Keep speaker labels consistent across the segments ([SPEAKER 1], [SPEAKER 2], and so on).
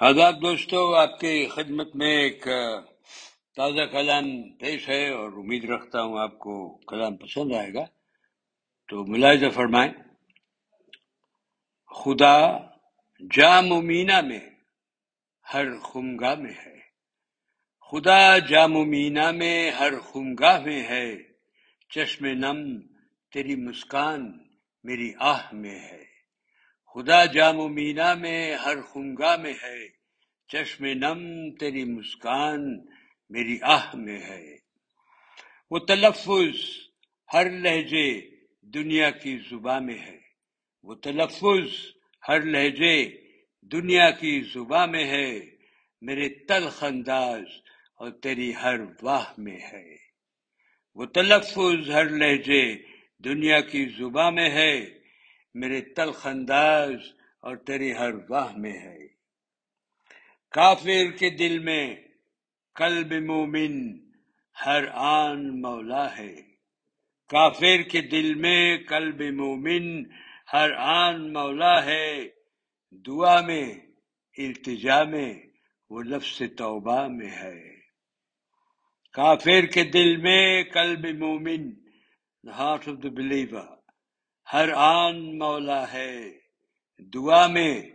[SPEAKER 1] آداب دوستو، آپ کی خدمت میں ایک تازہ کلام پیش ہے اور امید رکھتا ہوں آپ کو کلام پسند آئے گا۔ تو ملاحظہ فرمائیں۔ خدا جام و مینا میں ہر خمگاہ میں ہے۔ خدا جام و مینا میں ہر خمگاہ میں ہے۔ چشم نم تیری مسکان میری آہ میں ہے۔ خدا جام و مینا میں ہر خنگاہ میں ہے، چشم نم تیری مسکان میری آہ میں ہے۔ وہ تلفظ ہر لہجے دنیا کی زباں میں ہے۔ وہ تلفظ ہر لہجے دنیا کی زباں میں ہے۔ میرے تلخ انداز اور تیری ہر واہ میں ہے۔ وہ تلفظ ہر لہجے دنیا کی زباں میں ہے۔ میرے تلخ انداز اور تیری ہر واہ میں ہے۔ کافر کے دل میں قلب مومن ہر آن مولا ہے۔ کافر کے دل میں قلب مومن ہر آن مولا ہے۔ دعا میں، التجا میں وہ لفظ توبہ میں ہے۔ کافر کے دل میں قلب مومن ہارٹ آف دا بلیور ہر آن مولا ہے۔ دعا میں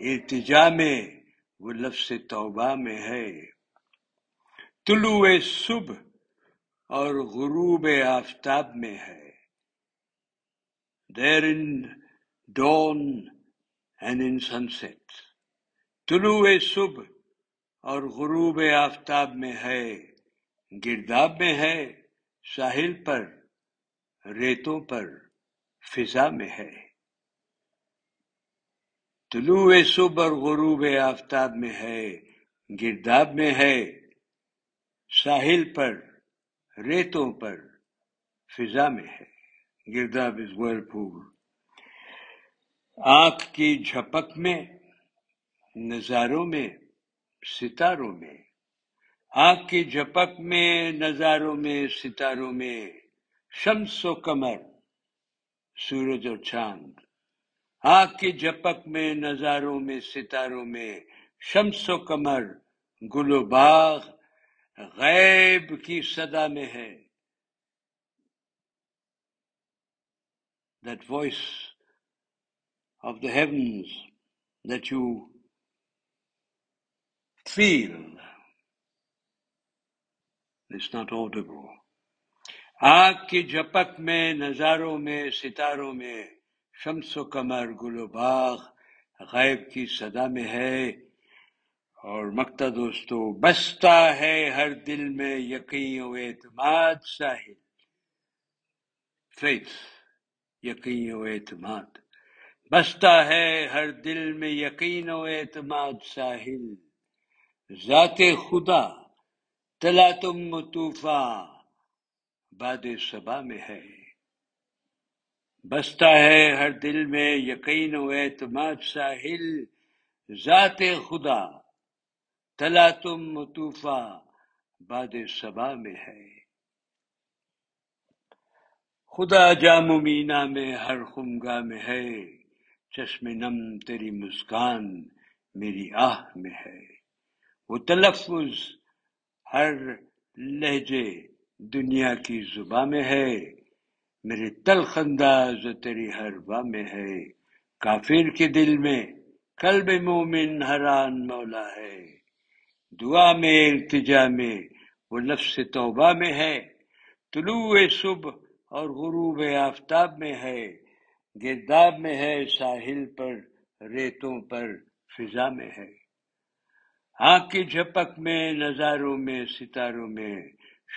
[SPEAKER 1] ارتجا میں، وہ لفظ توبہ میں ہے۔ طلوع صبح اور غروب آفتاب میں ہے۔ There in dawn and in sunset طلوع صبح اور غروب آفتاب میں ہے۔ گرداب میں ہے، ساحل پر، ریتوں پر۔ فضا میں ہے۔ طلوع صبح اور غروب آفتاب میں ہے، گرداب میں ہے۔ ساحل پر، ریتوں پر فضا میں ہے۔ گرداب از ورپور آنکھ کی جھپک میں، نظاروں میں، ستاروں میں۔ آنکھ کی جھپک میں، نظاروں میں، ستاروں میں۔ شمس و کمر سورج اور چاند آنکھ کی جپک میں، نظاروں میں، ستاروں میں، شمس و کمر گل و باغ غیب کی صدا میں ہے that voice of the heavens that you feel is not audible. آگ کی جھپک میں، نظاروں میں، ستاروں میں، شمس و کمر گل و باغ، غیب کی صدا میں ہے۔ اور مکتا دوستو بستا ہے ہر دل میں یقین و اعتماد ساحل۔ فیتھ، یقین و اعتماد۔ بستا ہے ہر دل میں یقین و اعتماد ساحل۔ ذات خدا، تلا تم طوفان باد صبا میں ہے۔ بستا ہے ہر دل میں یقین و اعتماد ساحل۔ ذات خدا، تلا تم مطوفہ باد صبا میں ہے۔ خدا جام مینا میں ہر خمگاہ میں ہے۔ چشم نم تیری مسکان میری آہ میں ہے۔ وہ تلفظ ہر لہجے دنیا کی زباں میں ہے، میرے تلخ انداز تیری ہر با میں ہے۔ کافر کے دل میں قلب مومن حران مولا ہے۔ دعا میں، التجا میں، وہ لفظ توبہ میں ہے۔ طلوع صبح اور غروب آفتاب میں ہے۔ گرداب میں ہے، ساحل پر، ریتوں پر فضا میں ہے۔ آنکھ کی جھپک میں، نظاروں میں، ستاروں میں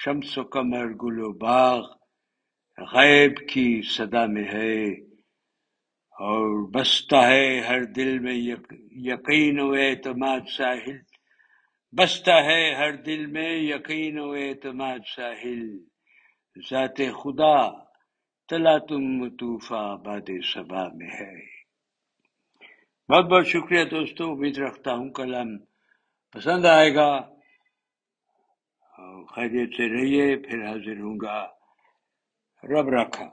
[SPEAKER 1] شمس و کمر گل و باغ غیب کی صدا میں ہے اور بستا ہے ہر دل میں یقین و اعتماد ساحل بستا ہے ہر دل میں یقین و اعتماد ساحل ذات خدا تلا تم طوفا باد صبا میں ہے۔ بہت بہت شکریہ دوستوں امید رکھتا ہوں کلام پسند آئے گا۔ خیریت سے رہیے پھر حاضر ہوں گا رب رکھا